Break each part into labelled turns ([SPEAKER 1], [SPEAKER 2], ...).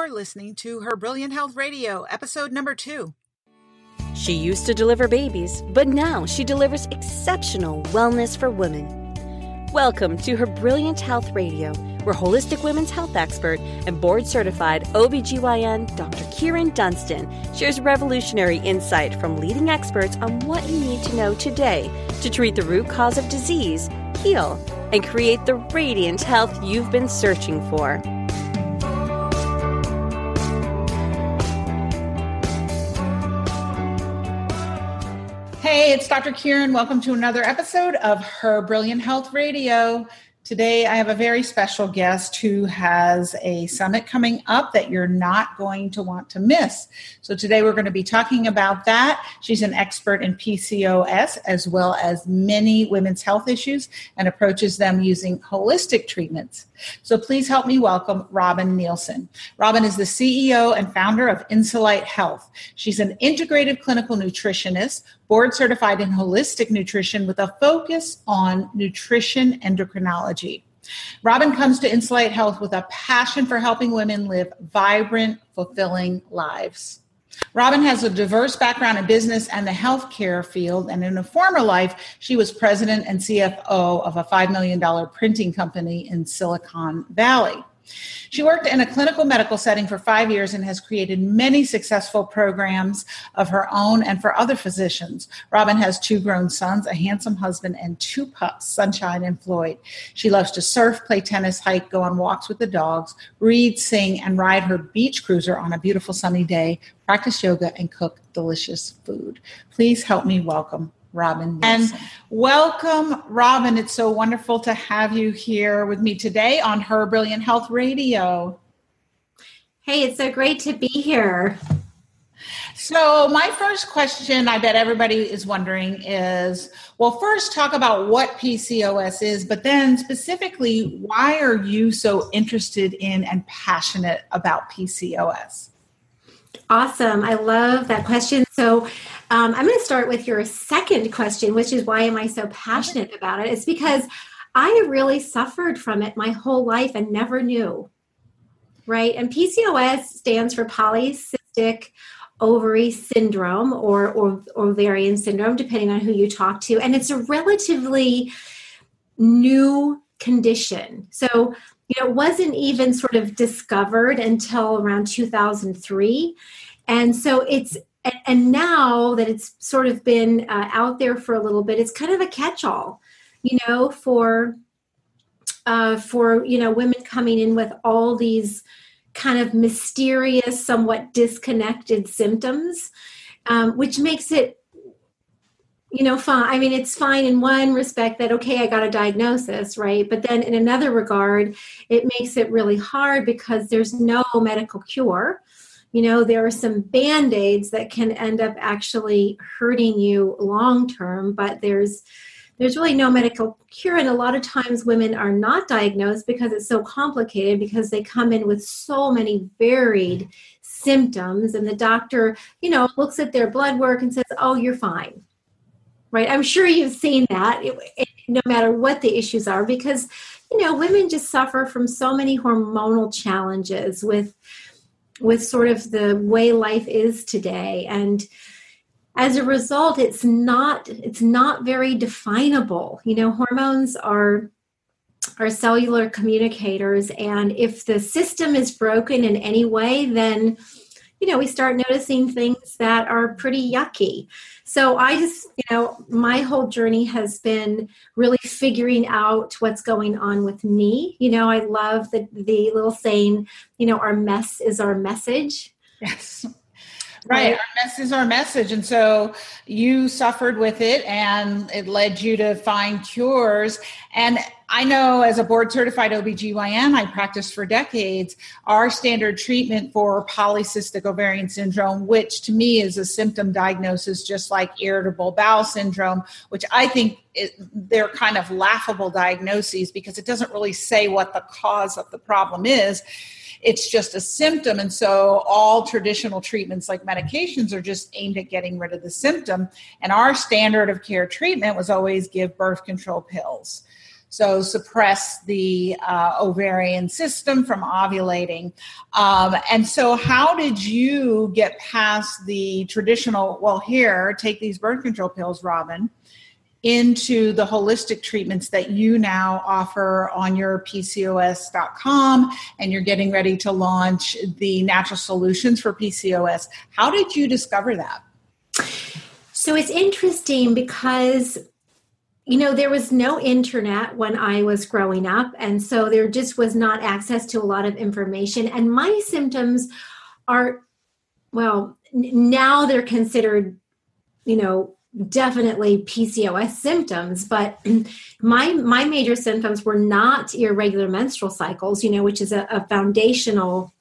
[SPEAKER 1] You're listening to Her Brilliant Health Radio, episode number two.
[SPEAKER 2] She used to deliver babies, but now she delivers exceptional wellness for women. Welcome to Her Brilliant Health Radio, where holistic women's health expert and board certified OBGYN Dr. Kyrin Dunston shares revolutionary insight from leading experts on what you need to know today to treat the root cause of disease, heal, and create the radiant health you've been searching for.
[SPEAKER 1] Hey, it's Dr. Kyrin. Welcome to another episode of Her Brilliant Health Radio. Today, I have a very special guest who has a summit coming up that you're not going to want to miss. So, today we're going to be talking about that. She's an expert in PCOS as well as many women's health issues and approaches them using holistic treatments. So, please help me welcome Robin Neilsen. Robin is the CEO and founder of Insulite Health. She's an integrative clinical nutritionist board certified in holistic nutrition with a focus on nutrition endocrinology. Robin comes to Insulite Health with a passion for helping women live vibrant, fulfilling lives. Robin has a diverse background in business and the healthcare field, and in a former life, she was president and CFO of a $5 million printing company in Silicon Valley. She worked in a clinical medical setting for five years and has created many successful programs of her own and for other physicians. Robin has two grown sons, a handsome husband, and two pups, Sunshine and Floyd. She loves to surf, play tennis, hike, go on walks with the dogs, read, sing, and ride her beach cruiser on a beautiful sunny day, practice yoga, and cook delicious food. Please help me welcome Robin. And welcome, Robin. It's so wonderful to have you here with me today on Her Brilliant Health Radio.
[SPEAKER 3] Hey, it's so great to be here.
[SPEAKER 1] So, my first question I bet everybody is wondering is well, first, talk about what PCOS is, but then specifically, why are you so interested in and passionate about PCOS?
[SPEAKER 3] Awesome. I love that question. So, um, I'm going to start with your second question, which is why am I so passionate about it? It's because I really suffered from it my whole life and never knew. Right? And PCOS stands for polycystic ovary syndrome or, or, ovarian syndrome, depending on who you talk to. And it's a relatively new condition. So, you know, it wasn't even sort of discovered until around 2003. And so it's and, and now that it's sort of been uh, out there for a little bit, it's kind of a catch-all, you know, for uh, for you know women coming in with all these kind of mysterious, somewhat disconnected symptoms, um, which makes it you know fine i mean it's fine in one respect that okay i got a diagnosis right? But then in another regard it makes it really hard because there's no medical cure you know there are some band-aids that can end up actually hurting you long term but there's there's really no medical cure. And a lot of times women are not diagnosed because it's so complicated because they come in with so many varied symptoms. And the doctor you know looks at their blood work and says oh you're fine. Right? I'm sure you've seen that it, it, no matter what the issues are because you know women just suffer from so many hormonal challenges with with sort of the way life is today. And as a result it's not it's not very definable. You know hormones are are cellular communicators. And if the system is broken in any way then you know we start noticing things that are pretty yucky so i just you know my whole journey has been really figuring out what's going on with me. You know i love the the little saying you know our mess is our message.
[SPEAKER 1] Yes Right. Our is our message. And so you suffered with it and it led you to find cures. And I know as a board certified OBGYN, I practiced for decades, our standard treatment for polycystic ovarian syndrome, which to me is a symptom diagnosis just like irritable bowel syndrome, which I think it, they're kind of laughable diagnoses because it doesn't really say what the cause of the problem is it's just a symptom. And so all traditional treatments like medications are just aimed at getting rid of the symptom. And our standard of care treatment was always give birth control pills. so suppress the uh, ovarian system from ovulating. Um, and so, how did you get past the traditional, well, here, take these birth control pills, Robin? Into the holistic treatments that you now offer on your PCOS.com and you're getting ready to launch the natural solutions for PCOS. How did you discover that?
[SPEAKER 3] So it's interesting because you know there was no internet when i was growing up and so there just was not access to a lot of information and my symptoms are well now they're considered you know definitely PCOS symptoms, but my my major symptoms were not irregular menstrual cycles, you know, which is a, a foundational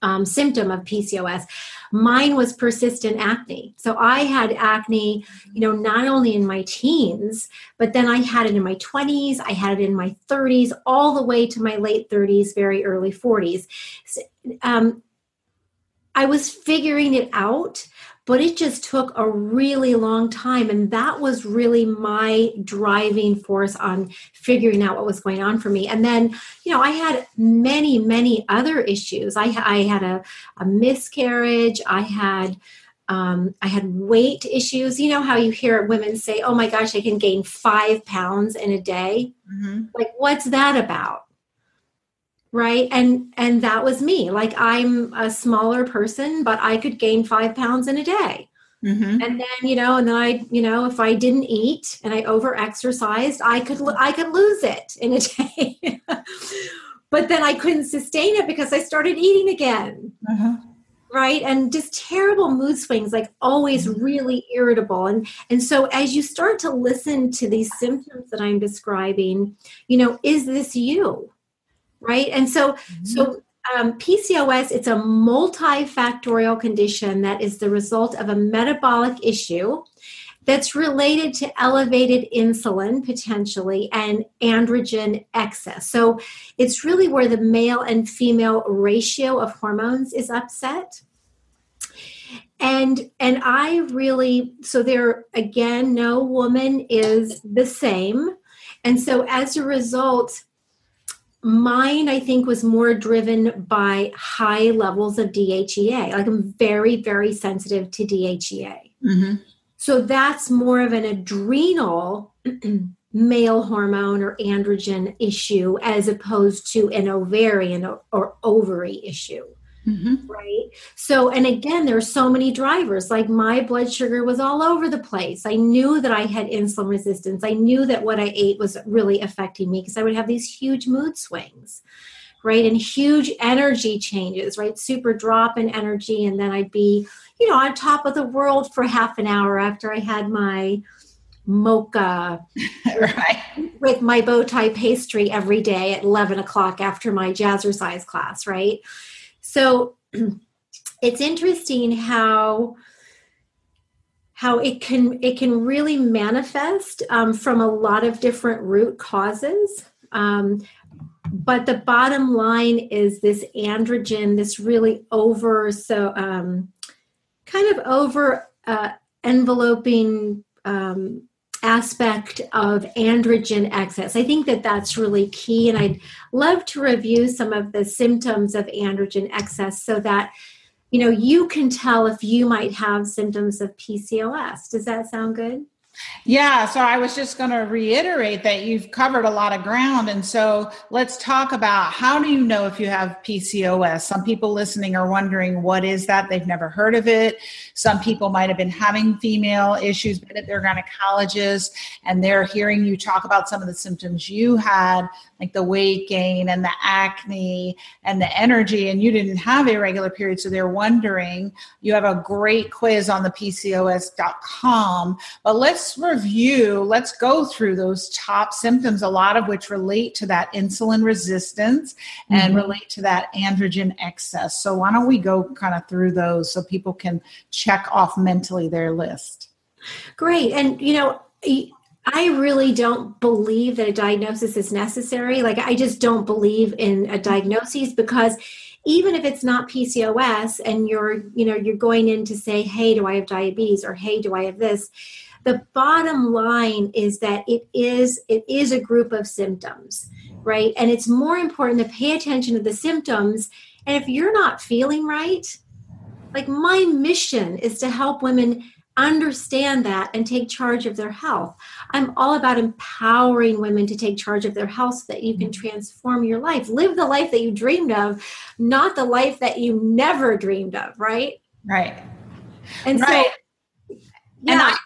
[SPEAKER 3] um, symptom of PCOS. Mine was persistent acne. So I had acne, you know, not only in my teens, but then I had it in my 20s, I had it in my 30s, all the way to my late 30s, very early 40s. So, um, I was figuring it out but it just took a really long time and that was really my driving force on figuring out what was going on for me and then you know i had many many other issues i, I had a, a miscarriage i had um, I had weight issues. You know how you hear women say, "Oh my gosh, I can gain five pounds in a day." Mm-hmm. Like, what's that about? Right? And and that was me. Like i'm a smaller person but i could gain five pounds in a day. Mm-hmm. and then you know and then i you know if i didn't eat and i over exercised i could i could lose it in a day. But then i couldn't sustain it because i started eating again. Uh-huh. right? And just terrible mood swings like always mm-hmm. really irritable. And and so as you start to listen to these symptoms that i'm describing you know is this you right? And so, mm-hmm. so um, PCOS, it's a multifactorial condition that is the result of a metabolic issue that's related to elevated insulin potentially and androgen excess. So it's really where the male and female ratio of hormones is upset. And and I really so there again no woman is the same. And so as a result mine i think was more driven by high levels of dhea like i'm very very sensitive to dhea mm-hmm. so that's more of an adrenal male hormone or androgen issue as opposed to an ovarian or, or ovary issue Mm-hmm. Right. So, and again, there are so many drivers. Like my blood sugar was all over the place. I knew that I had insulin resistance. I knew that what I ate was really affecting me because I would have these huge mood swings, right? And huge energy changes, right? Super drop in energy. And then I'd be, you know, on top of the world for half an hour after I had my mocha right. with my bow tie pastry every day at 11 o'clock after my jazzercise class, right? So it's interesting how how it can it can really manifest um, from a lot of different root causes. Um, but the bottom line is this androgen, this really over so um, kind of over uh, enveloping um, aspect of androgen excess. I think that that's really key, and I'd love to review some of the symptoms of androgen excess so that you know you can tell if you might have symptoms of PCOS. Does that sound good?
[SPEAKER 1] Yeah, so I was just going to reiterate that you've covered a lot of ground. And so let's talk about how do you know if you have PCOS? Some people listening are wondering what is that? They've never heard of it. Some people might have been having female issues, been at their gynecologist, and they're hearing you talk about some of the symptoms you had, like the weight gain and the acne and the energy, and you didn't have irregular periods. So they're wondering. You have a great quiz on the PCOS.com. But let's review, let's go through those top symptoms, a lot of which relate to that insulin resistance and mm-hmm. relate to that androgen excess. So why don't we go kind of through those so people can check off mentally their list?
[SPEAKER 3] Great. And, you know, I really don't believe that a diagnosis is necessary. Like, I just don't believe in a diagnosis because even if it's not PCOS and you're, you know, you're going in to say, hey, do I have diabetes or hey, do I have this? the bottom line is that it is it is a group of symptoms right and it's more important to pay attention to the symptoms and if you're not feeling right like my mission is to help women understand that and take charge of their health. I'm all about empowering women to take charge of their health so that you can mm-hmm. transform your life. Live the life that you dreamed of, not the life that you never dreamed of, right?
[SPEAKER 1] Right.
[SPEAKER 3] And right.
[SPEAKER 1] so yeah. And I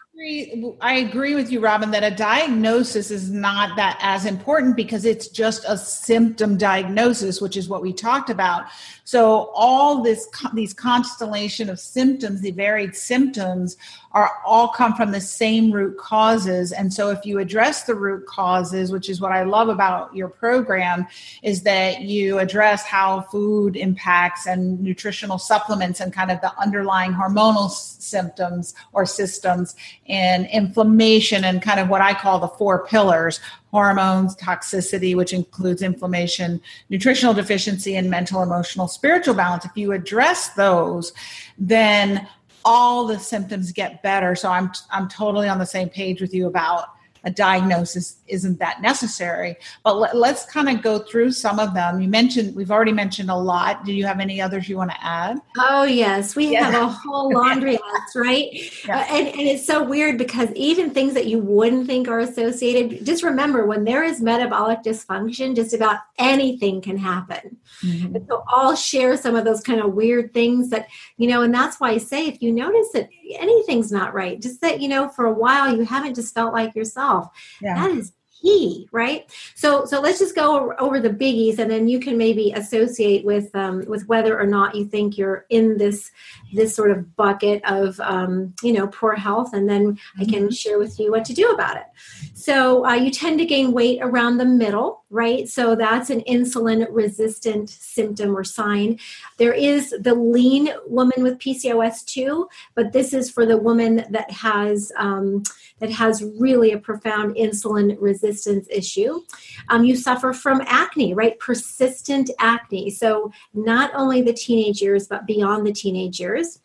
[SPEAKER 1] I agree with you, Robin, that a diagnosis is not that as important because it's just a symptom diagnosis, which is what we talked about. So all this these constellation of symptoms, the varied symptoms, are all come from the same root causes. And so if you address the root causes, which is what I love about your program, is that you address how food impacts and nutritional supplements and kind of the underlying hormonal symptoms or systems and inflammation and kind of what I call the four pillars hormones, toxicity, which includes inflammation, nutritional deficiency, and mental, emotional, spiritual balance. If you address those, then all the symptoms get better. So I'm I'm totally on the same page with you about a diagnosis isn't that necessary. But let, us kind of go through some of them. You mentioned, we've already mentioned a lot. Do you have any others you want to add?
[SPEAKER 3] Oh, yes. We yeah. have a whole laundry list, right? Yeah. Uh, and, and it's so weird because even things that you wouldn't think are associated, just remember when there is metabolic dysfunction, just about anything can happen. Mm-hmm. so I'll share some of those kind of weird things that, you know, and that's why I say if you notice that anything's not right, just that, you know, for a while you haven't just felt like yourself. Yeah. That is key right so so let's just go over the biggies and then you can maybe associate with um, with whether or not you think you're in this this sort of bucket of um, you know poor health and then mm-hmm. i can mm-hmm. share with you what to do about it so uh, you tend to gain weight around the middle right so that's an insulin resistant symptom or sign there is the lean woman with pcos too but this is for the woman that has um, that has really a profound insulin resistance issue. Um, you suffer from acne, right? Persistent acne. So, not only the teenage years, but beyond the teenage years.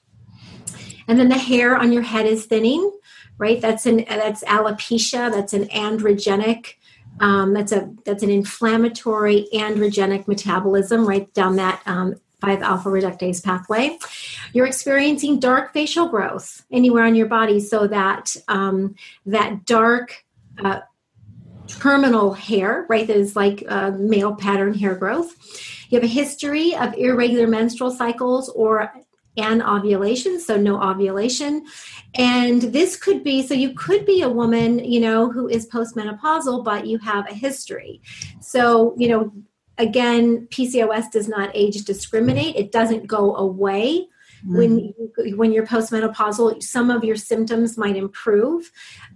[SPEAKER 3] And then the hair on your head is thinning, right? That's an that's alopecia. That's an androgenic. Um, that's a that's an inflammatory androgenic metabolism right down that um, 5 alpha reductase pathway. You're experiencing dark facial growth anywhere on your body, so that um, that dark uh, terminal hair, right, that is like uh, male pattern hair growth. You have a history of irregular menstrual cycles or anovulation, so no ovulation. And this could be so you could be a woman, you know, who is postmenopausal, but you have a history. So, you know, again, PCOS does not age discriminate. It doesn't go away mm. when you, when you're postmenopausal. Some of your symptoms might improve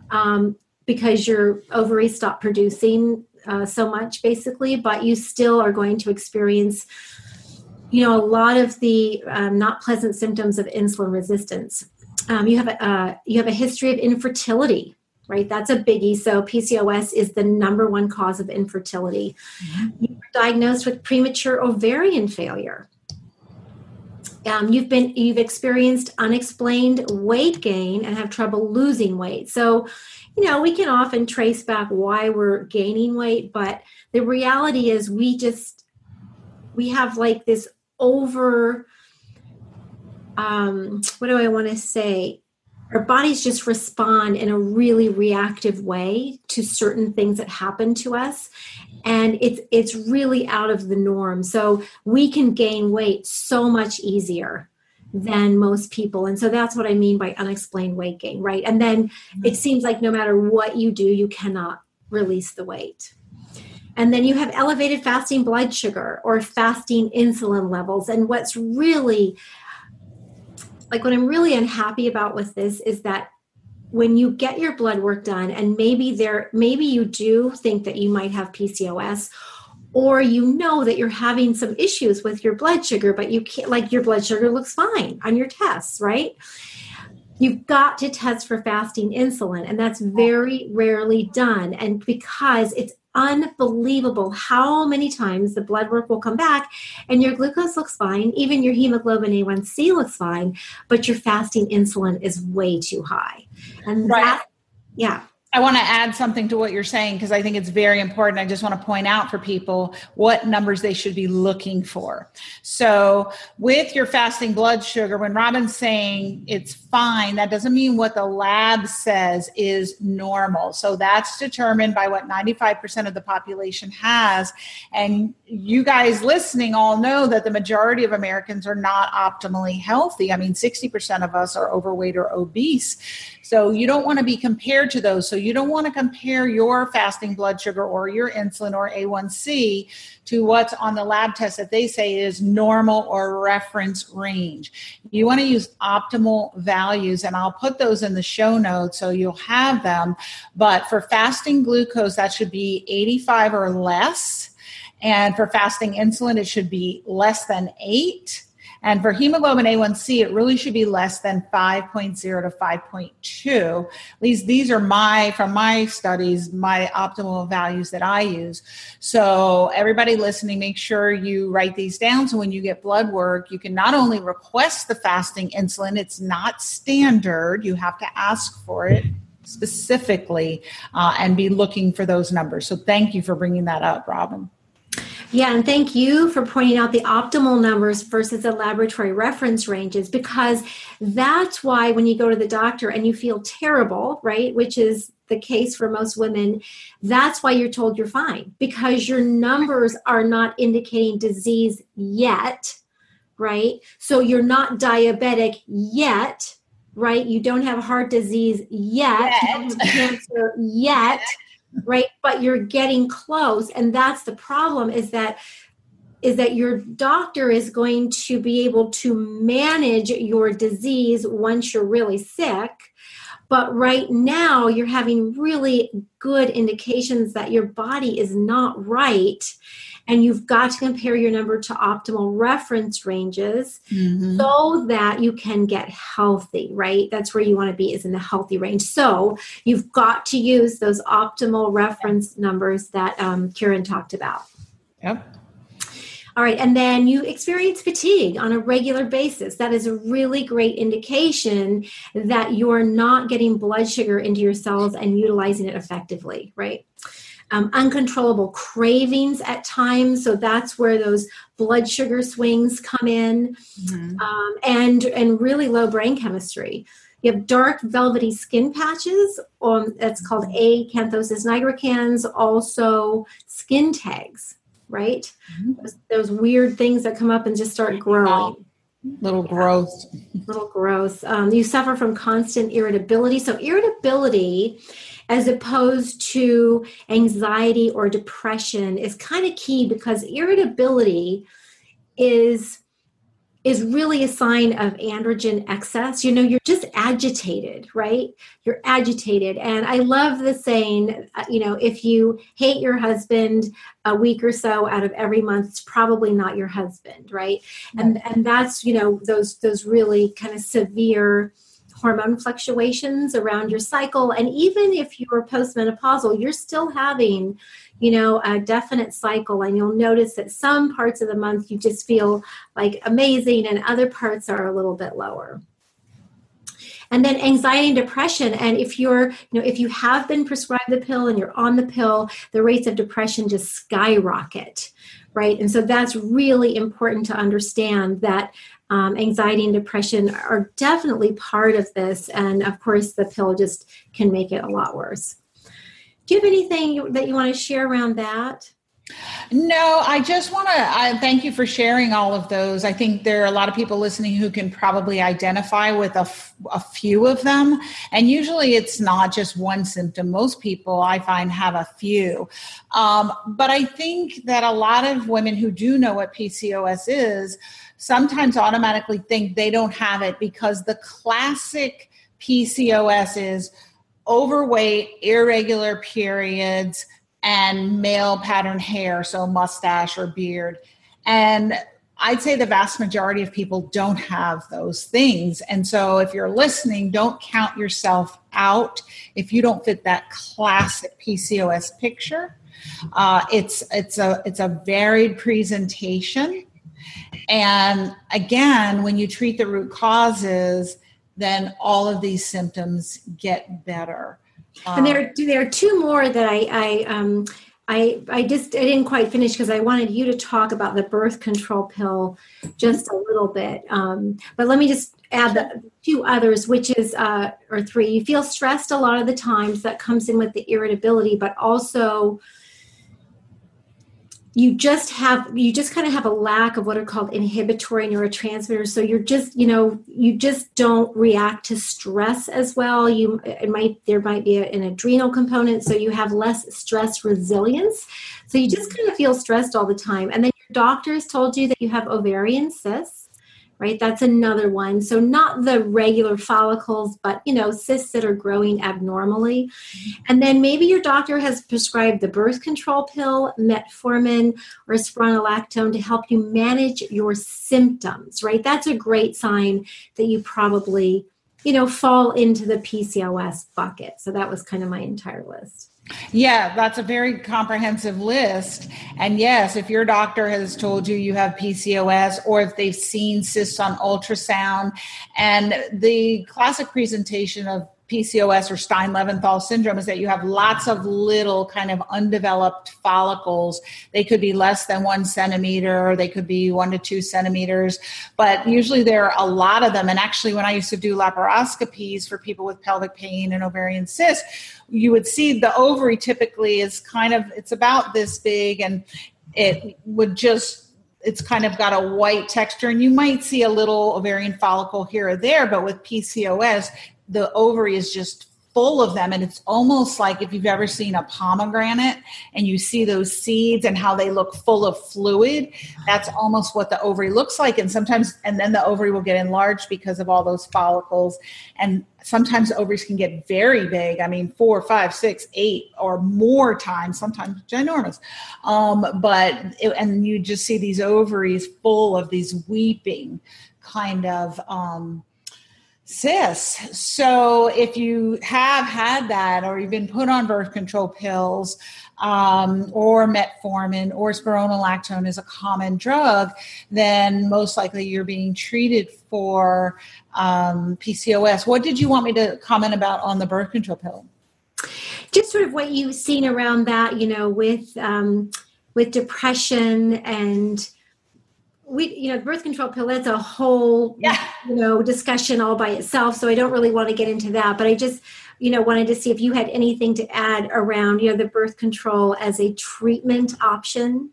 [SPEAKER 3] um, because your ovaries stop producing uh, so much, basically. But you still are going to experience, you know, a lot of the um, not pleasant symptoms of insulin resistance. Um, you have a uh, you have a history of infertility right? That's a biggie. So PCOS is the number one cause of infertility. Mm-hmm. You're diagnosed with premature ovarian failure. Um, you've been you've experienced unexplained weight gain and have trouble losing weight. So, you know, we can often trace back why we're gaining weight, but the reality is we just we have like this over um what do I want to say? our bodies just respond in a really reactive way to certain things that happen to us and it's it's really out of the norm so we can gain weight so much easier than most people and so that's what i mean by unexplained weight gain right and then it mm-hmm. seems like no matter what you do you cannot release the weight and then you have elevated fasting blood sugar or fasting insulin levels. And what's really like what I'm really unhappy about with this is that when you get your blood work done and maybe there maybe you do think that you might have PCOS or you know that you're having some issues with your blood sugar but you can't like your blood sugar looks fine on your tests right? You've got to test for fasting insulin and that's very rarely done. And because it's unbelievable how many times the blood work will come back and your glucose looks fine, even your hemoglobin A1C looks fine, but your fasting insulin is way too high. And right. that Yeah.
[SPEAKER 1] I want to add something to what you're saying because I think it's very important. I just want to point out for people what numbers they should be looking for. So, with your fasting blood sugar, when Robin's saying it's fine, that doesn't mean what the lab says is normal. So, that's determined by what 95% of the population has. And you guys listening all know that the majority of Americans are not optimally healthy. I mean, 60% of us are overweight or obese. So you don't want to be compared to those. So you don't want to compare your fasting blood sugar or your insulin or A1C to what's on the lab test that they say is normal or reference range. You want to use optimal values, and I'll put those in the show notes so you'll have them. But for fasting glucose, that should be 85 or less. And for fasting insulin, it should be less than eight. And for hemoglobin A1C, it really should be less than 5.0 to 5.2. At least these are my, from my studies, my optimal values that I use. So everybody listening, make sure you write these down. So when you get blood work, you can not only request the fasting insulin, it's not standard. You have to ask for it specifically uh, and be looking for those numbers. So thank you for bringing that up, Robin.
[SPEAKER 3] Yeah, and thank you for pointing out the optimal numbers versus the laboratory reference ranges because that's why when you go to the doctor and you feel terrible, right, which is the case for most women, that's why you're told you're fine because your numbers are not indicating disease yet, right? So you're not diabetic yet, right? You don't have heart disease yet, yet. you don't have cancer yet right? But you're getting close and that's the problem is that is that your doctor is going to be able to manage your disease once you're really sick. But right now you're having really good indications that your body is not right and you've got to compare your number to optimal reference ranges mm-hmm. so that you can get healthy right that's where you want to be is in the healthy range so you've got to use those optimal reference numbers that um, Kyrin talked about
[SPEAKER 1] yep
[SPEAKER 3] all right, and then you experience fatigue on a regular basis. That is a really great indication that you're not getting blood sugar into your cells and utilizing it effectively, right? Um, uncontrollable cravings at times. So that's where those blood sugar swings come in, mm-hmm. um, and and really low brain chemistry. You have dark velvety skin patches. Um, that's called acanthosis nigricans. Also skin tags, right? Mm-hmm. Those, those, weird things that come up and just start growing.
[SPEAKER 1] Little yeah. growth.
[SPEAKER 3] Little growth. Um, you suffer from constant irritability. So irritability as opposed to anxiety or depression is kind of key because irritability is is really a sign of androgen excess. You know, you're just agitated, right? You're agitated. And I love the saying, uh, you know, if you hate your husband a week or so out of every month, it's probably not your husband, right? And and that's, you know, those those really kind of severe hormone fluctuations around your cycle. And even if you're postmenopausal you're still having you know a definite cycle. And you'll notice that some parts of the month you just feel like amazing and other parts are a little bit lower. And then anxiety and depression. And if you're you know if you have been prescribed the pill and you're on the pill the rates of depression just skyrocket right and so that's really important to understand that um, anxiety and depression are definitely part of this. And of course, the pill just can make it a lot worse. Do you have anything that you want to share around that?
[SPEAKER 1] No, I just want to thank you for sharing all of those. I think there are a lot of people listening who can probably identify with a, f- a few of them. And usually it's not just one symptom. Most people I find have a few. Um, but I think that a lot of women who do know what PCOS is sometimes automatically think they don't have it because the classic PCOS is overweight, irregular periods, and male pattern hair, so mustache or beard. And I'd say the vast majority of people don't have those things. And so if you're listening, don't count yourself out if you don't fit that classic PCOS picture. Uh, it's it's a it's a varied presentation and again, when you treat the root causes, then all of these symptoms get better.
[SPEAKER 3] And there, there are two more that I, I um, I I just I didn't quite finish because I wanted you to talk about the birth control pill just a little bit. Um, but let me just add the two others, which is uh, or three. You feel stressed a lot of the times. That comes in with the irritability, but also you just have you just kind of have a lack of what are called inhibitory neurotransmitters. So you're just you know you just don't react to stress as well. You it might there might be an adrenal component so you have less stress resilience. So you just kind of feel stressed all the time. And then your doctor has told you that you have ovarian cysts right? That's another one. So not the regular follicles, but you know, cysts that are growing abnormally. And then maybe your doctor has prescribed the birth control pill, metformin, or spironolactone to help you manage your symptoms, right? That's a great sign that you probably, you know, fall into the PCOS bucket. So that was kind of my entire list.
[SPEAKER 1] Yeah, that's a very comprehensive list. And yes, if your doctor has told you you have PCOS or if they've seen cysts on ultrasound, and the classic presentation of PCOS or Stein Leventhal syndrome is that you have lots of little kind of undeveloped follicles. They could be less than one centimeter, they could be one to two centimeters, but usually there are a lot of them. And actually, when I used to do laparoscopies for people with pelvic pain and ovarian cysts, you would see the ovary typically is kind of it's about this big and it would just it's kind of got a white texture and you might see a little ovarian follicle here or there but with pcos the ovary is just full of them and it's almost like if you've ever seen a pomegranate and you see those seeds and how they look full of fluid that's almost what the ovary looks like. And sometimes and then the ovary will get enlarged because of all those follicles. And sometimes ovaries can get very big. I mean four five six eight or more times sometimes ginormous. Um, but it, and you just see these ovaries full of these weeping kind of um, cysts. So if you have had that or you've been put on birth control pills um, or metformin or spironolactone is a common drug, then most likely you're being treated for um, PCOS. What did you want me to comment about on the birth control pill?
[SPEAKER 3] Just sort of what you've seen around that, you know, with um, with depression and we you know the birth control pill that's a whole yeah. you know discussion all by itself so i don't really want to get into that but i just you know wanted to see if you had anything to add around you know the birth control as a treatment option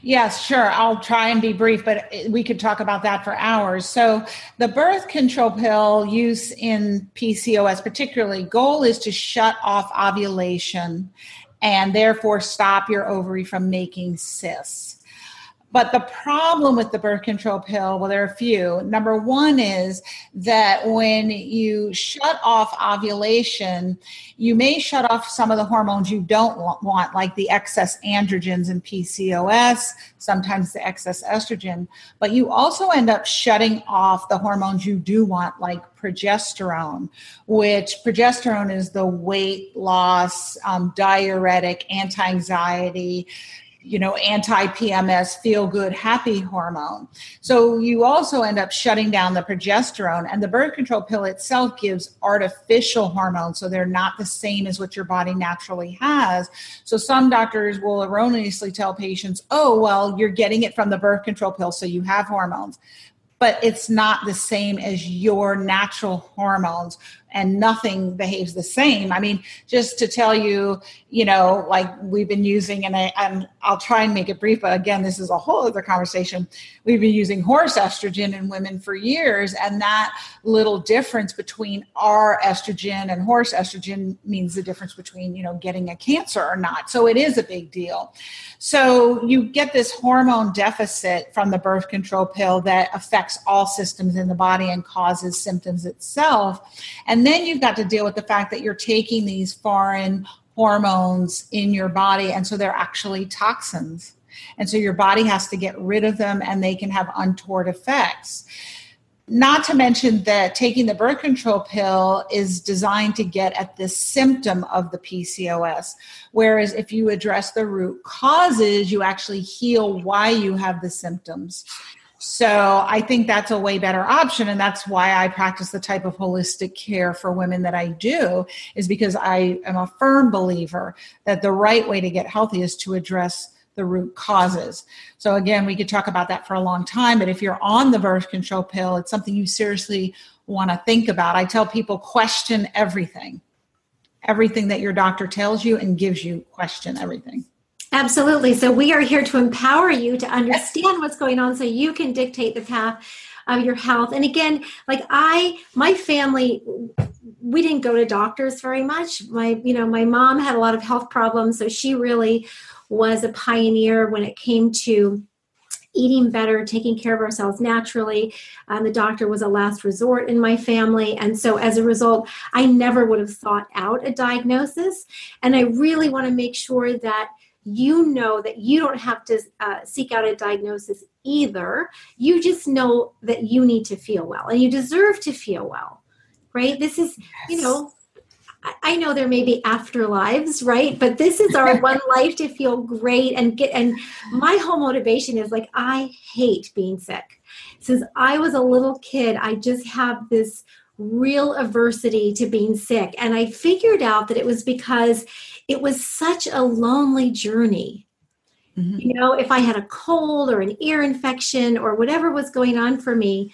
[SPEAKER 1] Yes, sure. I'll try and be brief, but eh, we could talk about that for hours. So, the birth control pill use in PCOS, particularly, goal is to shut off ovulation and therefore stop your ovary from making cysts. But the problem with the birth control pill, well, there are a few. Number one is that when you shut off ovulation, you may shut off some of the hormones you don't want, like the excess androgens in PCOS, sometimes the excess estrogen. But you also end up shutting off the hormones you do want, like progesterone, which progesterone is the weight loss, um, diuretic, anti anxiety you know, anti PMS, feel good, happy hormone. So you also end up shutting down the progesterone, and the birth control pill itself gives artificial hormones. So they're not the same as what your body naturally has. So some doctors will erroneously tell patients, oh, well, you're getting it from the birth control pill, so you have hormones. But it's not the same as your natural hormones and nothing behaves the same. I mean, just to tell you, you know, like we've been using, and, I, and I'll try and make it brief, but again, this is a whole other conversation. We've been using horse estrogen in women for years, and that little difference between our estrogen and horse estrogen means the difference between, you know, getting a cancer or not. So it is a big deal. So you get this hormone deficit from the birth control pill that affects all systems in the body and causes symptoms itself. And and then you've got to deal with the fact that you're taking these foreign hormones in your body, and so they're actually toxins. And so your body has to get rid of them, and they can have untoward effects. Not to mention that taking the birth control pill is designed to get at the symptom of the PCOS. Whereas if you address the root causes, you actually heal why you have the symptoms. So I think that's a way better option. And that's why I practice the type of holistic care for women that I do, is because I am a firm believer that the right way to get healthy is to address the root causes. So again, we could talk about that for a long time, but if you're on the birth control pill, it's something you seriously want to think about. I tell people question everything. Everything that your doctor tells you and gives you, question everything.
[SPEAKER 3] Absolutely. So we are here to empower you to understand what's going on so you can dictate the path of your health. And again, like I, my family, we didn't go to doctors very much. My, you know, my mom had a lot of health problems, so she really was a pioneer when it came to eating better, taking care of ourselves naturally. Um, the doctor was a last resort in my family. And so as a result, I never would have sought out a diagnosis. And I really want to make sure that you know that you don't have to uh, seek out a diagnosis either. You just know that you need to feel well and you deserve to feel well, right? This is, yes. you know, I know there may be afterlives, right? But this is our one life to feel great and get. And my whole motivation is like, I hate being sick. Since I was a little kid, I just have this real aversity to being sick. And I figured out that it was because it was such a lonely journey. Mm-hmm. You know, if I had a cold or an ear infection or whatever was going on for me,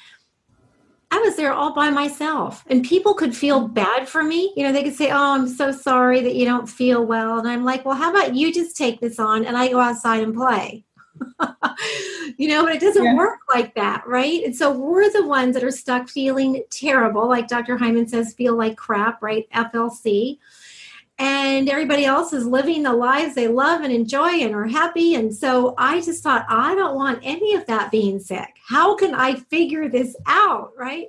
[SPEAKER 3] I was there all by myself. And people could feel bad for me. You know, they could say, Oh, I'm so sorry that you don't feel well. And I'm like, Well, how about you just take this on and I go outside and play? you know, but it doesn't yeah. work like that, right? And so we're the ones that are stuck feeling terrible, like Dr. Hyman says, feel like crap, right? FLC and everybody else is living the lives they love and enjoy and are happy. And so I just thought, I don't want any of that being sick. How can I figure this out? Right.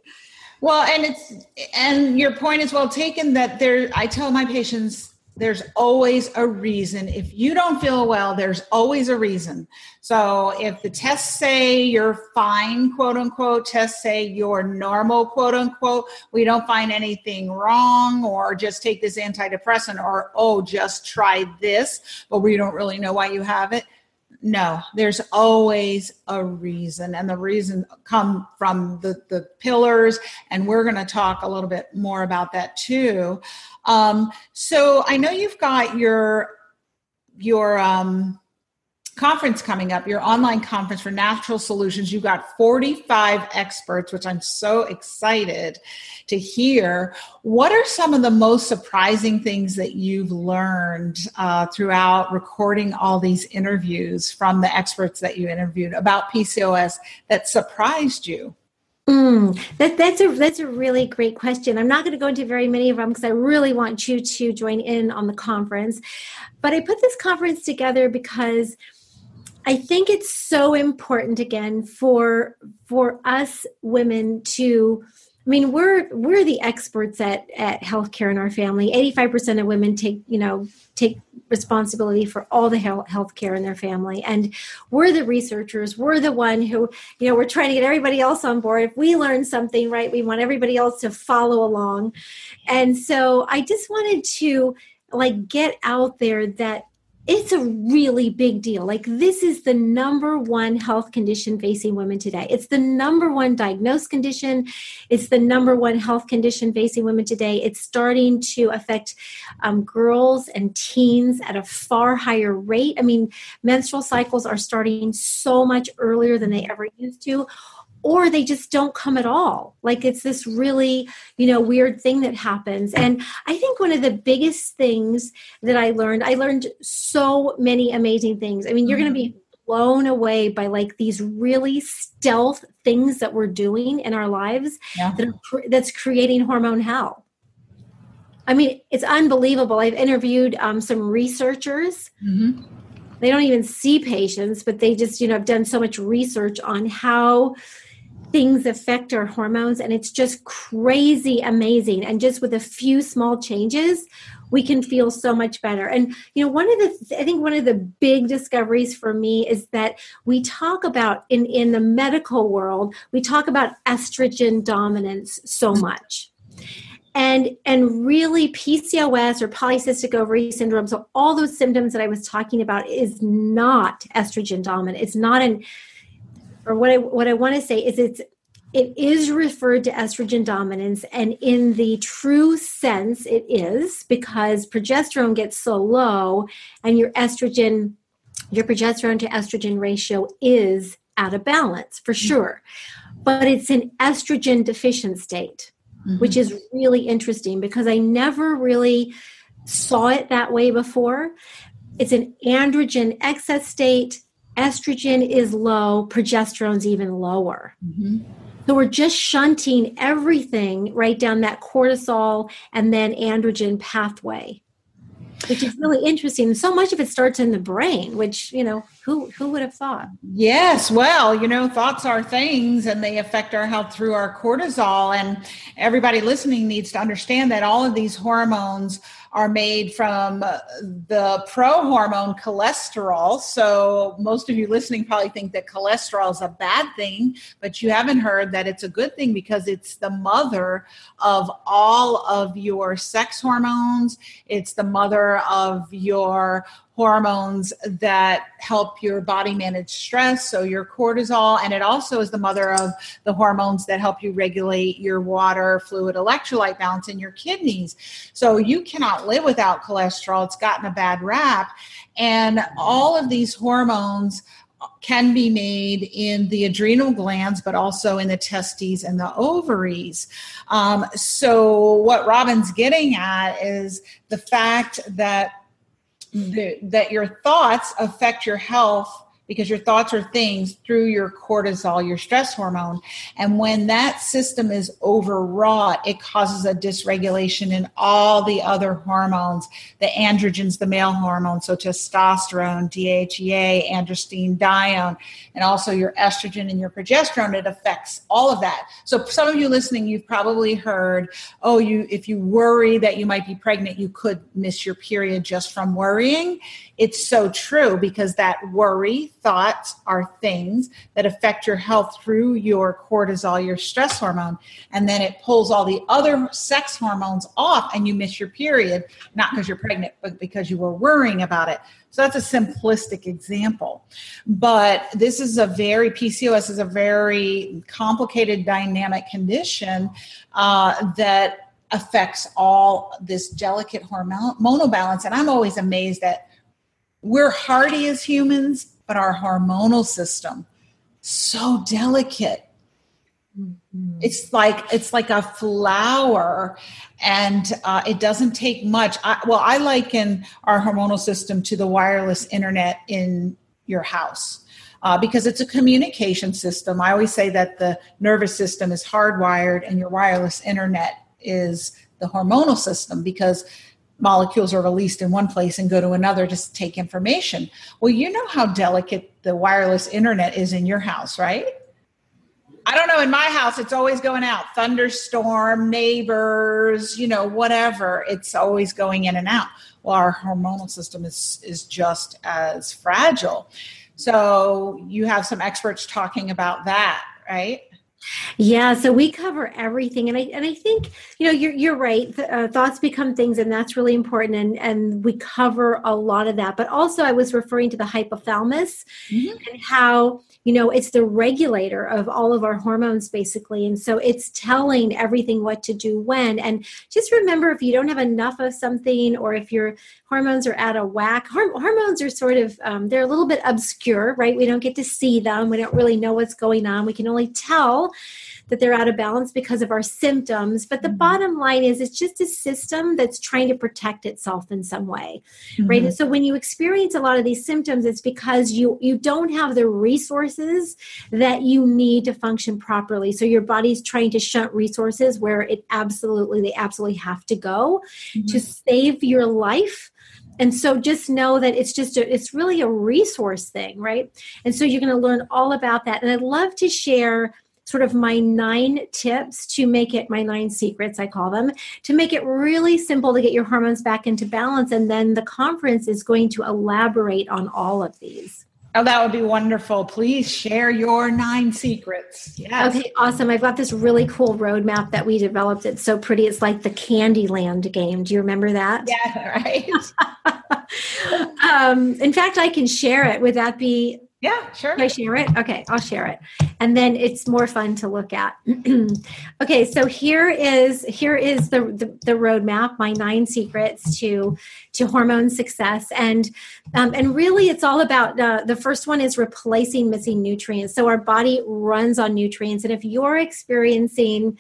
[SPEAKER 1] Well, and it's, and your point is well taken that there, I tell my patients, there's always a reason. If you don't feel well, there's always a reason. So if the tests say you're fine, quote unquote, tests say you're normal, quote unquote, we don't find anything wrong, or just take this antidepressant, or oh, just try this, but we don't really know why you have it no there's always a reason and the reason come from the the pillars and we're going to talk a little bit more about that too. Um, so i know you've got your your um, conference coming up, your online conference for natural solutions. You've got 45 experts, which I'm so excited to hear. What are some of the most surprising things that you've learned uh, throughout recording all these interviews from the experts that you interviewed about PCOS that surprised you?
[SPEAKER 3] Mm, that, that's a that's a really great question. I'm not going to go into very many of them because I really want you to join in on the conference. But I put this conference together because I think it's so important again for for us women to I mean we're we're the experts at at healthcare in our family. 85% of women take, you know, take responsibility for all the health care in their family. And we're the researchers. We're the one who you know we're trying to get everybody else on board. If we learn something right we want everybody else to follow along. And so i just wanted to like get out there that it's a really big deal. Like, this is the number one health condition facing women today. It's the number one diagnosed condition. It's the number one health condition facing women today. It's starting to affect um, girls and teens at a far higher rate. I mean, menstrual cycles are starting so much earlier than they ever used to or they just don't come at all. Like it's this really you know weird thing that happens. And i think one of the biggest things that i learned i learned so many amazing things. I mean you're going to be blown away by like these really stealth things that we're doing in our lives yeah. that are, that's creating hormone hell. I mean it's unbelievable. I've interviewed um, some researchers. Mm-hmm. they don't even see patients but they just you know have done so much research on how things affect our hormones and it's just crazy amazing. And just with a few small changes we can feel so much better. And you know one of the i think one of the big discoveries for me is that we talk about in in the medical world we talk about estrogen dominance so much. And and really pcos or polycystic ovary syndrome so all those symptoms that i was talking about is not estrogen dominant. It's not an or what I what I want to say is it's it is referred to estrogen dominance and in the true sense it is because progesterone gets so low and your estrogen your progesterone to estrogen ratio is out of balance for mm-hmm. sure but it's an estrogen deficient state mm-hmm. which is really interesting because i never really saw it that way before it's an androgen excess state estrogen is low progesterone's even lower mm-hmm. So we're just shunting everything right down that cortisol and then androgen pathway, which is really interesting. So much of it starts in the brain, which, you know, who who would have thought?
[SPEAKER 1] Yes, well, you know, thoughts are things and they affect our health through our cortisol. And everybody listening needs to understand that all of these hormones are made from uh, the pro hormone cholesterol. So, most of you listening probably think that cholesterol is a bad thing, but you haven't heard that it's a good thing because it's the mother of all of your sex hormones, it's the mother of your hormones that help your body manage stress, so your cortisol, and it also is the mother of the hormones that help you regulate your water, fluid, electrolyte balance in your kidneys. So you cannot live without cholesterol. It's gotten a bad rap. And all of these hormones can be made in the adrenal glands, but also in the testes and the ovaries. Um, so, what Robin's getting at is the fact that the, that your thoughts affect your health because your thoughts are things through your cortisol, your stress hormone. And when that system is overwrought, it causes a dysregulation in all the other hormones, the androgens, the male hormones, so testosterone, DHEA, androstenedione, and also your estrogen and your progesterone. It affects all of that. So some of you listening, you've probably heard, oh, you if you worry that you might be pregnant, you could miss your period just from worrying it's so true because that worry, thoughts are things that affect your health through your cortisol, your stress hormone. And then it pulls all the other sex hormones off and you miss your period, not because you're pregnant, but because you were worrying about it. So that's a simplistic example. But this is a very, PCOS is a very complicated dynamic condition uh, that affects all this delicate hormonal balance. And I'm always amazed at we're hardy as humans, but our hormonal system so delicate. Mm-hmm. It's like it's like a flower, and uh, it doesn't take much. I, well, I liken our hormonal system to the wireless internet in your house. Uh, because it's a communication system. I always say that the nervous system is hardwired and your wireless internet is the hormonal system because molecules are released in one place and go to another to take information. Well, you know how delicate the wireless internet is in your house, right? I don't know. In my house, it's always going out. Thunderstorm, neighbors, you know, whatever. It's always going in and out. Well, our hormonal system is is just as fragile. So you have some experts talking about that, right?
[SPEAKER 3] Yeah, so we cover everything, and I and I think you know you're you're right. Uh, thoughts become things, and that's really important. And and we cover a lot of that. But also, I was referring to the hypothalamus mm-hmm. and how you know it's the regulator of all of our hormones, basically. And so it's telling everything what to do when. And just remember, if you don't have enough of something, or if your hormones are out of whack, hormones are sort of um, they're a little bit obscure, right? We don't get to see them. We don't really know what's going on. We can only tell that they're out of balance because of our symptoms. But the mm-hmm. bottom line is it's just a system that's trying to protect itself in some way. Mm-hmm. Right. And so when you experience a lot of these symptoms, it's because you you don't have the resources that you need to function properly. So your body's trying to shunt resources where it absolutely they absolutely have to go mm-hmm. to save your life and so just know that it's just a, it's really a resource thing right and so you're going to learn all about that and i'd love to share sort of my nine tips to make it my nine secrets, I call them, to make it really simple to get your hormones back into balance. And then the conference is going to elaborate on all of these.
[SPEAKER 1] Oh, that would be wonderful. Please share your nine secrets.
[SPEAKER 3] Yes. Okay, awesome. I've got this really cool roadmap that we developed. It's so pretty. It's like the Candyland game. Do you remember that?
[SPEAKER 1] Yeah, right.
[SPEAKER 3] um, in fact, I can share it. Would that be
[SPEAKER 1] Yeah, sure.
[SPEAKER 3] Can I share it? Okay, I'll share it. And then it's more fun to look at. okay, so here is here is the, the, the roadmap, my nine secrets to to hormone success, and um, and really it's all about uh, the first one is replacing missing nutrients. So our body runs on nutrients, and if you're experiencing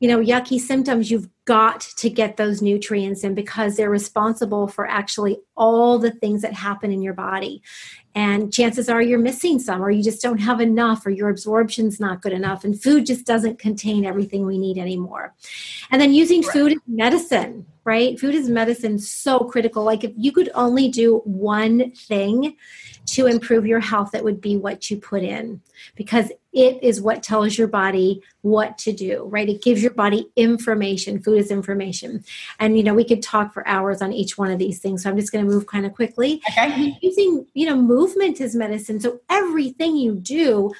[SPEAKER 3] you know yucky symptoms you've got to get those nutrients in because they're responsible for actually all the things that happen in your body. And chances are you're missing some or you just don't have enough or your absorption's not good enough and food just doesn't contain everything we need anymore. And then using right. food as medicine right? Food is medicine so critical. Like if you could only do one thing to improve your health that would be what you put in. Because it is what tells your body what to do right? It gives your body information. Food is information. And you know we could talk for hours on each one of these things. So i'm just going to move kind of quickly. Okay. using you know movement as medicine. So everything you do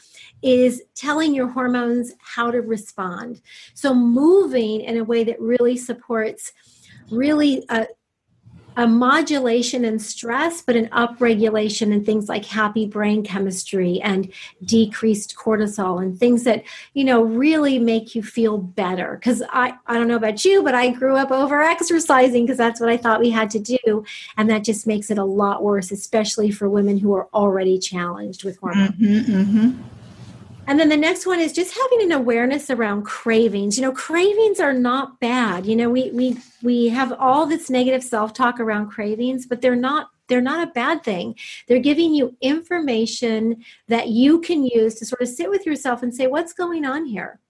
[SPEAKER 3] is telling your hormones how to respond. So moving in a way that really supports really uh, a modulation in stress, but an upregulation in things like happy brain chemistry and decreased cortisol and things that, you know, really make you feel better. Because I, I don't know about you, but I grew up over exercising because that's what I thought we had to do. And that just makes it a lot worse, especially for women who are already challenged with hormones. Mm-hmm, mm-hmm. And then the next one is just having an awareness around cravings. You know, cravings are not bad. You know, we we we have all this negative self-talk around cravings, but they're not they're not a bad thing. They're giving you information that you can use to sort of sit with yourself and say, what's going on here?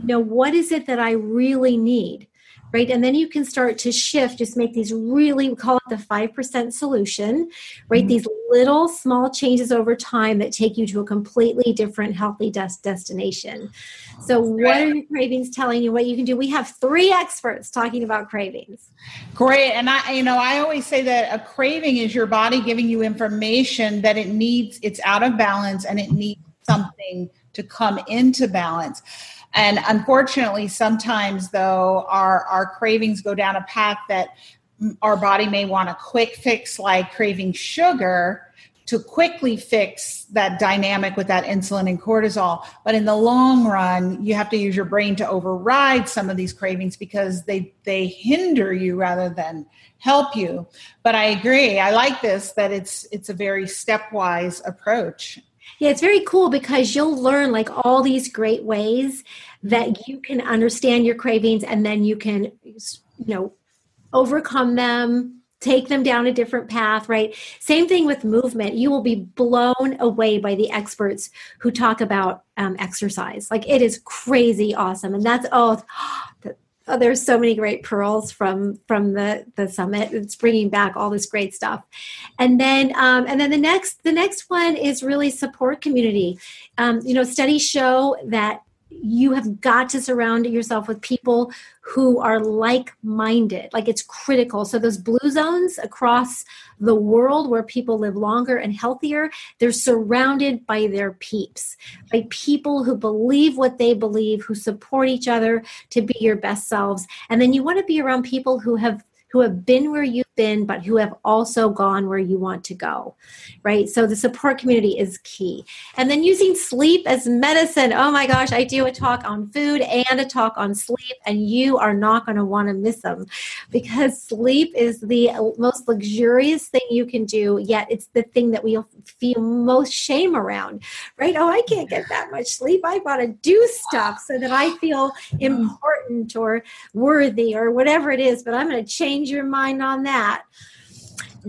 [SPEAKER 3] You know, what is it that I really need? Right? And then you can start to shift, just make these really, we call it the 5% solution, right? Mm-hmm. These little small changes over time that take you to a completely different healthy des- destination. So, what are your cravings telling you what you can do? We have three experts talking about cravings.
[SPEAKER 1] Great. And I, you know, I always say that a craving is your body giving you information that it needs, it's out of balance and it needs something to come into balance. And unfortunately, sometimes though, our, our cravings go down a path that our body may want a quick fix, like craving sugar to quickly fix that dynamic with that insulin and cortisol. But in the long run, you have to use your brain to override some of these cravings because they they hinder you rather than help you. But I agree. I like this that it's it's a very stepwise approach.
[SPEAKER 3] Yeah, it's very cool because you'll learn like all these great ways that you can understand your cravings and then you can, you know, overcome them, take them down a different path, right? Same thing with movement. You will be blown away by the experts who talk about um, exercise. Like it is crazy awesome. And that's, oh, oh, there's so many great pearls from from the the summit. It's bringing back all this great stuff. And then um, and then the next the next one is really support community. Um, you know studies show that you have got to surround yourself with people who are like minded. Like it's critical. So, those blue zones across the world where people live longer and healthier, they're surrounded by their peeps, by people who believe what they believe, who support each other to be your best selves. And then you want to be around people who have who have been where you've been, but who have also gone where you want to go, right? So the support community is key. And then using sleep as medicine. Oh my gosh, I do a talk on food and a talk on sleep, and you are not going to want to miss them because sleep is the most luxurious thing you can do, yet it's the thing that we feel most shame around, right? Oh, I can't get that much sleep. I got to do stuff so that I feel mm. important or worthy or whatever it is, but I'm going to change change your mind on that.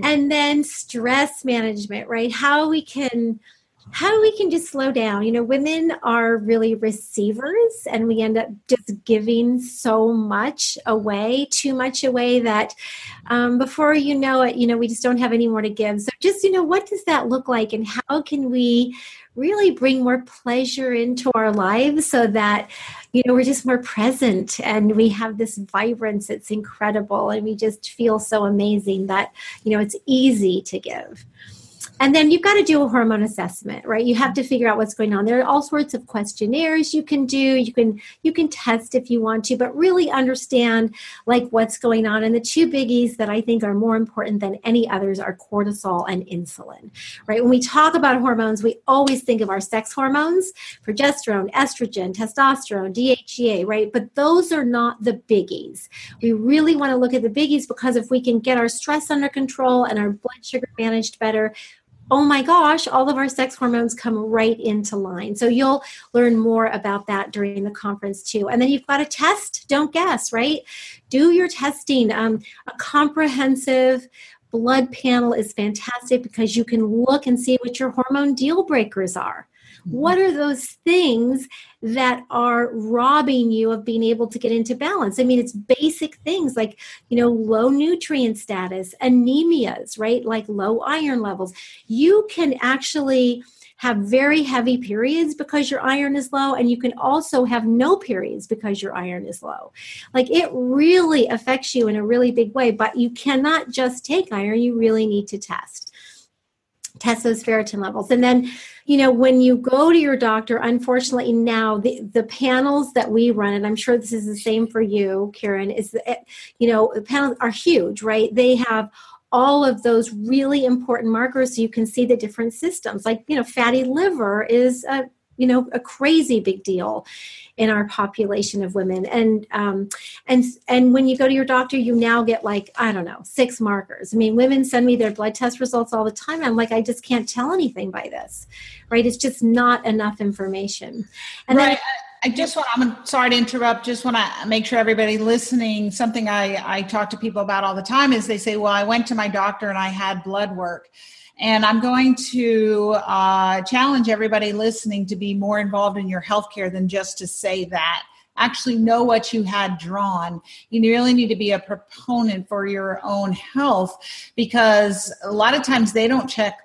[SPEAKER 3] And then stress management, right? How we can how we can just slow down. You know, women are really receivers and we end up just giving so much away, too much away that um, before you know it, you know, we just don't have any more to give. So just, you know, what does that look like and how can we really bring more pleasure into our lives so that you know we're just more present and we have this vibrance it's incredible. And we just feel so amazing that you know it's easy to give and then you've got to do a hormone assessment right? You have to figure out what's going on. There are all sorts of questionnaires you can do. You can you can test if you want to but really understand like what's going on. And the two biggies that i think are more important than any others are cortisol and insulin right? When we talk about hormones we always think of our sex hormones progesterone estrogen testosterone dhea right? But those are not the biggies. We really want to look at the biggies because if we can get our stress under control and our blood sugar managed better oh my gosh, all of our sex hormones come right into line. So you'll learn more about that during the conference too. And then you've got to test, don't guess, right? Do your testing. Um, a comprehensive blood panel is fantastic because you can look and see what your hormone deal breakers are. What are those things that are robbing you of being able to get into balance? I mean, it's basic things like, you know, low nutrient status, anemias, right? Like low iron levels. You can actually have very heavy periods because your iron is low, and you can also have no periods because your iron is low. Like it really affects you in a really big way, but you cannot just take iron, you really need to test test those ferritin levels. And then, you know, when you go to your doctor, unfortunately now the, the panels that we run, and I'm sure this is the same for you, Kyrin, is that, eh, you know, the panels are huge, right? They have all of those really important markers so you can see the different systems. Like, you know, fatty liver is a you know a crazy big deal in our population of women. And um, and and when you go to your doctor you now get like i don't know six markers. I mean women send me their blood test results all the time. I'm like i just can't tell anything by this right? It's just not enough information.
[SPEAKER 1] And right. then I just want, I'm sorry to interrupt, just want to make sure everybody listening, something I, I talk to people about all the time is they say, well, I went to my doctor and I had blood work. And I'm going to uh, challenge everybody listening to be more involved in your healthcare than just to say that. Actually, know what you had drawn. You really need to be a proponent for your own health because a lot of times they don't check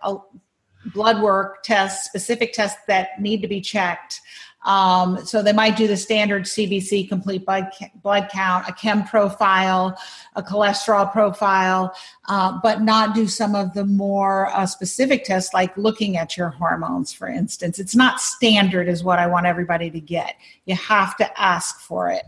[SPEAKER 1] blood work tests, specific tests that need to be checked. Um, so they might do the standard CBC complete blood, blood count, a chem profile, a cholesterol profile, uh, but not do some of the more uh, specific tests like looking at your hormones, for instance. It's not standard, is what I want everybody to get. You have to ask for it.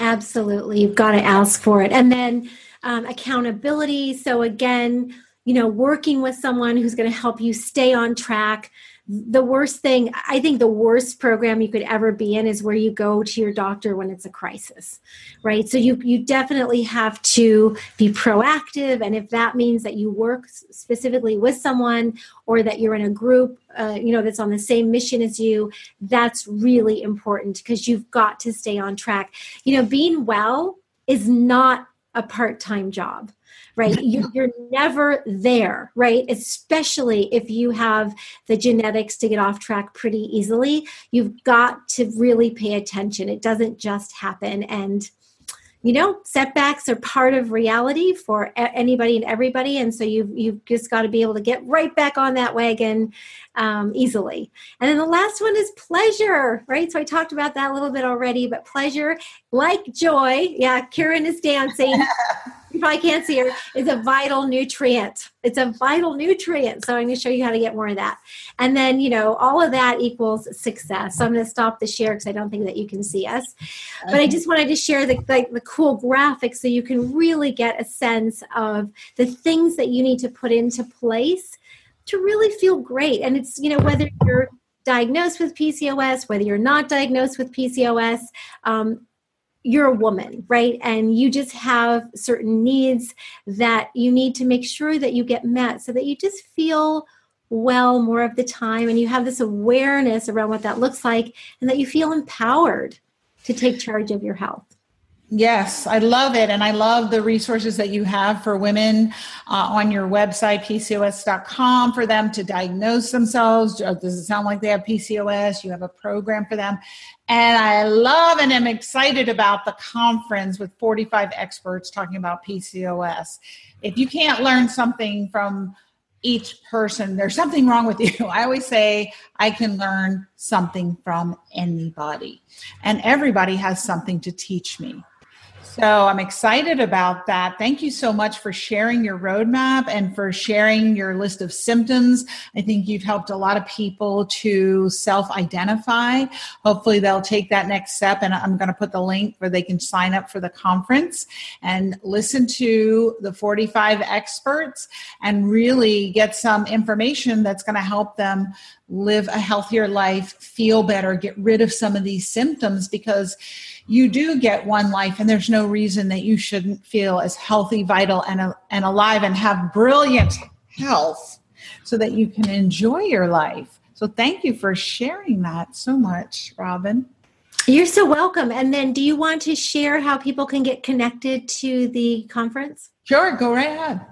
[SPEAKER 3] Absolutely. You've got to ask for it. And then um, accountability. So, again, you know, working with someone who's going to help you stay on track the worst thing i think the worst program you could ever be in is where you go to your doctor when it's a crisis right? So you you definitely have to be proactive and if that means that you work specifically with someone or that you're in a group uh, you know that's on the same mission as you that's really important because you've got to stay on track. You know being well is not a part-time job right? You, you're never there, right? Especially if you have the genetics to get off track pretty easily. You've got to really pay attention. It doesn't just happen. And you know setbacks are part of reality for anybody and everybody and so you've, you've just got to be able to get right back on that wagon um, easily. And then the last one is pleasure right? So i talked about that a little bit already but pleasure like joy yeah Kyrin is dancing. You probably can't see her is a vital nutrient. It's a vital nutrient. So i'm going to show you how to get more of that. And then you know all of that equals success. So i'm going to stop the share because i don't think that you can see us. But i just wanted to share the, like the cool graphics so you can really get a sense of the things that you need to put into place to really feel great and it's you know whether you're diagnosed with pcos whether you're not diagnosed with pcos um, you're a woman, right? And you just have certain needs that you need to make sure that you get met so that you just feel well more of the time and you have this awareness around what that looks like and that you feel empowered to take charge of your health.
[SPEAKER 1] Yes, I love it. And I love the resources that you have for women uh, on your website, PCOS.com, for them to diagnose themselves. Does it sound like they have PCOS? You have a program for them. And I love and am excited about the conference with 45 experts talking about PCOS. If you can't learn something from each person, there's something wrong with you. I always say I can learn something from anybody, and everybody has something to teach me. So I'm excited about that. Thank you so much for sharing your roadmap and for sharing your list of symptoms. I think you've helped a lot of people to self identify. Hopefully, they'll take that next step. And I'm going to put the link where they can sign up for the conference and listen to the 45 experts and really get some information that's going to help them live a healthier life, feel better, get rid of some of these symptoms because you do get one life and there's no reason that you shouldn't feel as healthy vital and, and alive and have brilliant health so that you can enjoy your life so thank you for sharing that so much robin
[SPEAKER 3] you're so welcome and then do you want to share how people can get connected to the conference
[SPEAKER 1] sure go right ahead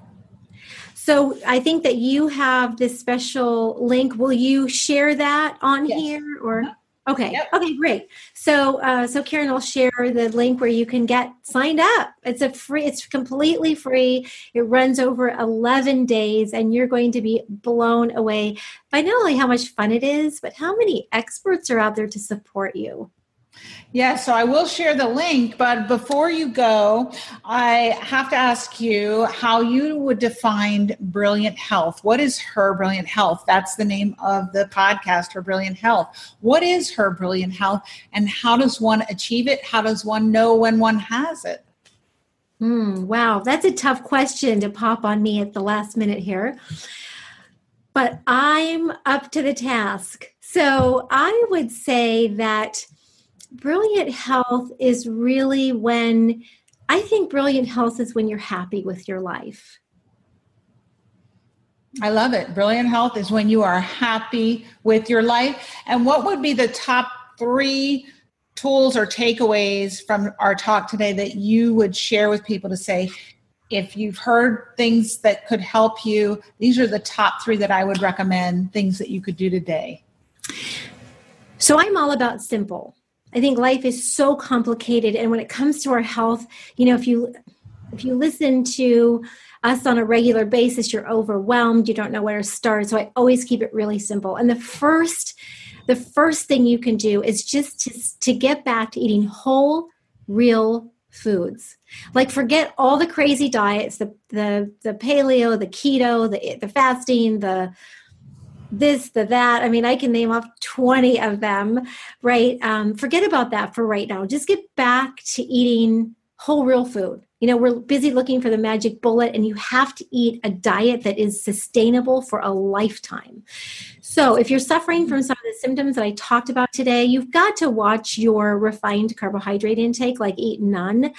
[SPEAKER 3] so I think that you have this special link. Will you share that on yes. here or? Okay. Yep. Okay. Great. So, uh, so Kyrin I'll share the link where you can get signed up. It's a free. It's completely free. It runs over eleven days, and you're going to be blown away by not only how much fun it is, but how many experts are out there to support you.
[SPEAKER 1] Yeah, so I will share the link, but before you go, I have to ask you how you would define brilliant health. What is her brilliant health? That's the name of the podcast, Her Brilliant Health. What is her brilliant health and how does one achieve it? How does one know when one has it?
[SPEAKER 3] Mm, wow, that's a tough question to pop on me at the last minute here. But I'm up to the task. So I would say that brilliant health is really when I think brilliant health is when you're happy with your life.
[SPEAKER 1] I love it. Brilliant health is when you are happy with your life. And what would be the top three tools or takeaways from our talk today that you would share with people to say, if you've heard things that could help you, these are the top three that I would recommend, things that you could do today?
[SPEAKER 3] So I'm all about simple. I think life is so complicated and when it comes to our health, you know, if you if you listen to us on a regular basis, you're overwhelmed, you don't know where to start. So I always keep it really simple. And the first the first thing you can do is just to, to get back to eating whole, real foods. Like forget all the crazy diets, the the the paleo, the keto, the the fasting, the this, the that. I mean, I can name off 20 of them, right? Um, forget about that for right now. Just get back to eating whole real food. You know, we're busy looking for the magic bullet, and you have to eat a diet that is sustainable for a lifetime. So, if you're suffering from some of the symptoms that I talked about today, you've got to watch your refined carbohydrate intake, like eat none.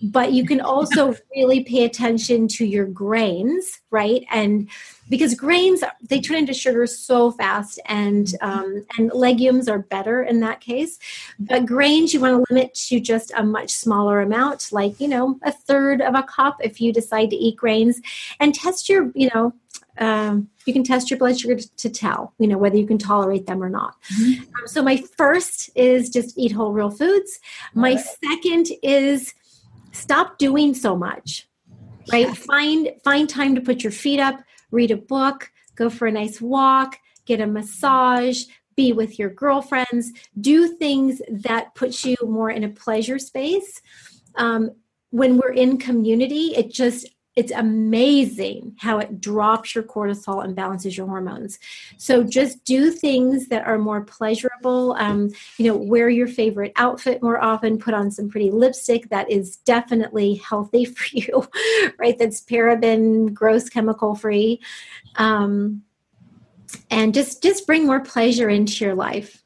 [SPEAKER 3] But you can also really pay attention to your grains, right? And because grains they turn into sugar so fast and um, and legumes are better in that case. But grains you want to limit to just a much smaller amount like you know a third of a cup if you decide to eat grains. And test your you know um, you can test your blood sugar to, to, tell you know whether you can tolerate them or not. Mm-hmm. um, so my first is just eat whole real foods. My right. second is stop doing so much right? Find find time to put your feet up read a book, go for a nice walk, get a massage, be with your girlfriends, do things that put you more in a pleasure space. Um, when we're in community, it just it's amazing how it drops your cortisol and balances your hormones. So just do things that are more pleasurable. Um, you know, wear your favorite outfit more often. Put on some pretty lipstick that is definitely healthy for you, right? That's paraben, gross chemical free, um, and just just bring more pleasure into your life.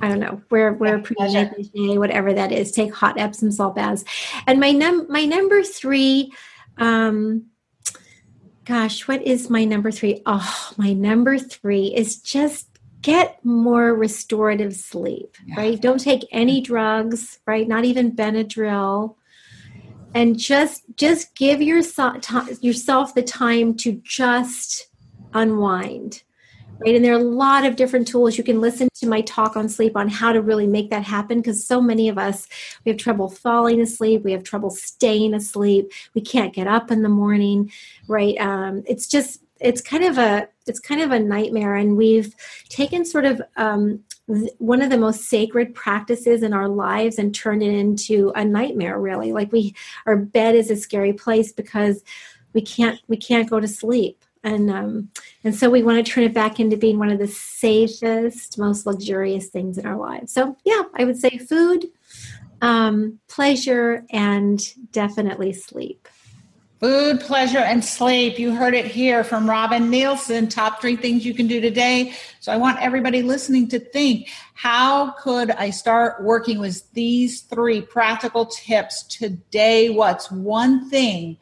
[SPEAKER 3] I don't know, wear wear yeah, whatever that is. Take hot Epsom salt baths. And my num my number three um, gosh, what is my number three? Oh, my number three is just get more restorative sleep, yeah. right? Don't take any drugs, right? Not even Benadryl. And just just give yourself yourself the time to just unwind right? And there are a lot of different tools. You can listen to my talk on sleep on how to really make that happen because so many of us, we have trouble falling asleep, we have trouble staying asleep, we can't get up in the morning, right? Um, it's just, it's kind of a it's kind of a nightmare and we've taken sort of um, one of the most sacred practices in our lives and turned it into a nightmare really like we our bed is a scary place because we can't we can't go to sleep and um, and so we want to turn it back into being one of the safest most luxurious things in our lives so yeah i would say food um, pleasure and definitely sleep
[SPEAKER 1] Food, pleasure, and sleep. You heard it here from Robin Neilsen. Top three things you can do today. So I want everybody listening to think how could I start working with these three practical tips today? What's one thing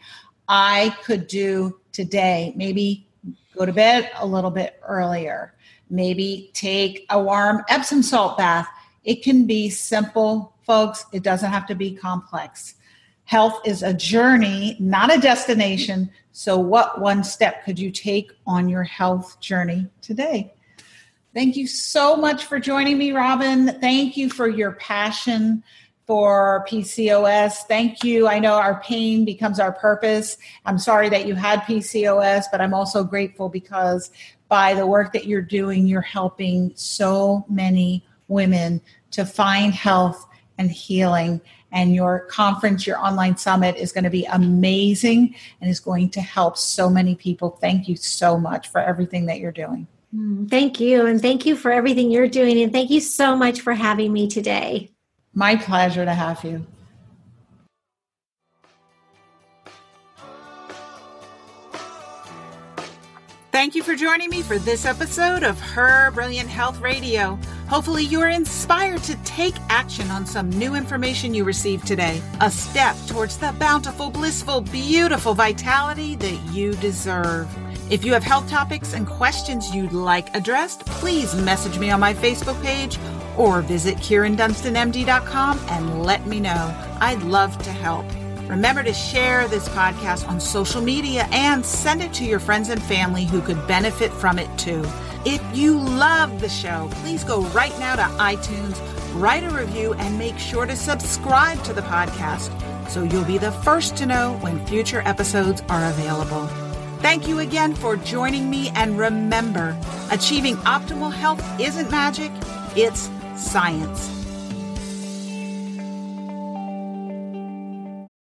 [SPEAKER 1] I could do today? Maybe go to bed a little bit earlier. Maybe take a warm Epsom salt bath. It can be simple, folks. It doesn't have to be complex. Health is a journey, not a destination. So, what one step could you take on your health journey today? Thank you so much for joining me, Robin. Thank you for your passion for PCOS. Thank you. I know our pain becomes our purpose. I'm sorry that you had PCOS, but I'm also grateful because by the work that you're doing, you're helping so many women to find health and healing and your conference, your online summit is going to be amazing and is going to help so many people. Thank you so much for everything that you're doing.
[SPEAKER 3] Mm, thank you. And thank you for everything you're doing. And thank you so much for having me today.
[SPEAKER 1] My pleasure to have you. Thank you for joining me for this episode of Her Brilliant Health Radio. Hopefully, you're inspired to take action on some new information you received today. A step towards the bountiful, blissful, beautiful vitality that you deserve. If you have health topics and questions you'd like addressed, please message me on my Facebook page or visit KyrinDunstonMD.com and let me know. I'd love to help. Remember to share this podcast on social media and send it to your friends and family who could benefit from it too. If you love the show, please go right now to iTunes, write a review, and make sure to subscribe to the podcast so you'll be the first to know when future episodes are available. Thank you again for joining me, and remember, achieving optimal health isn't magic, it's science.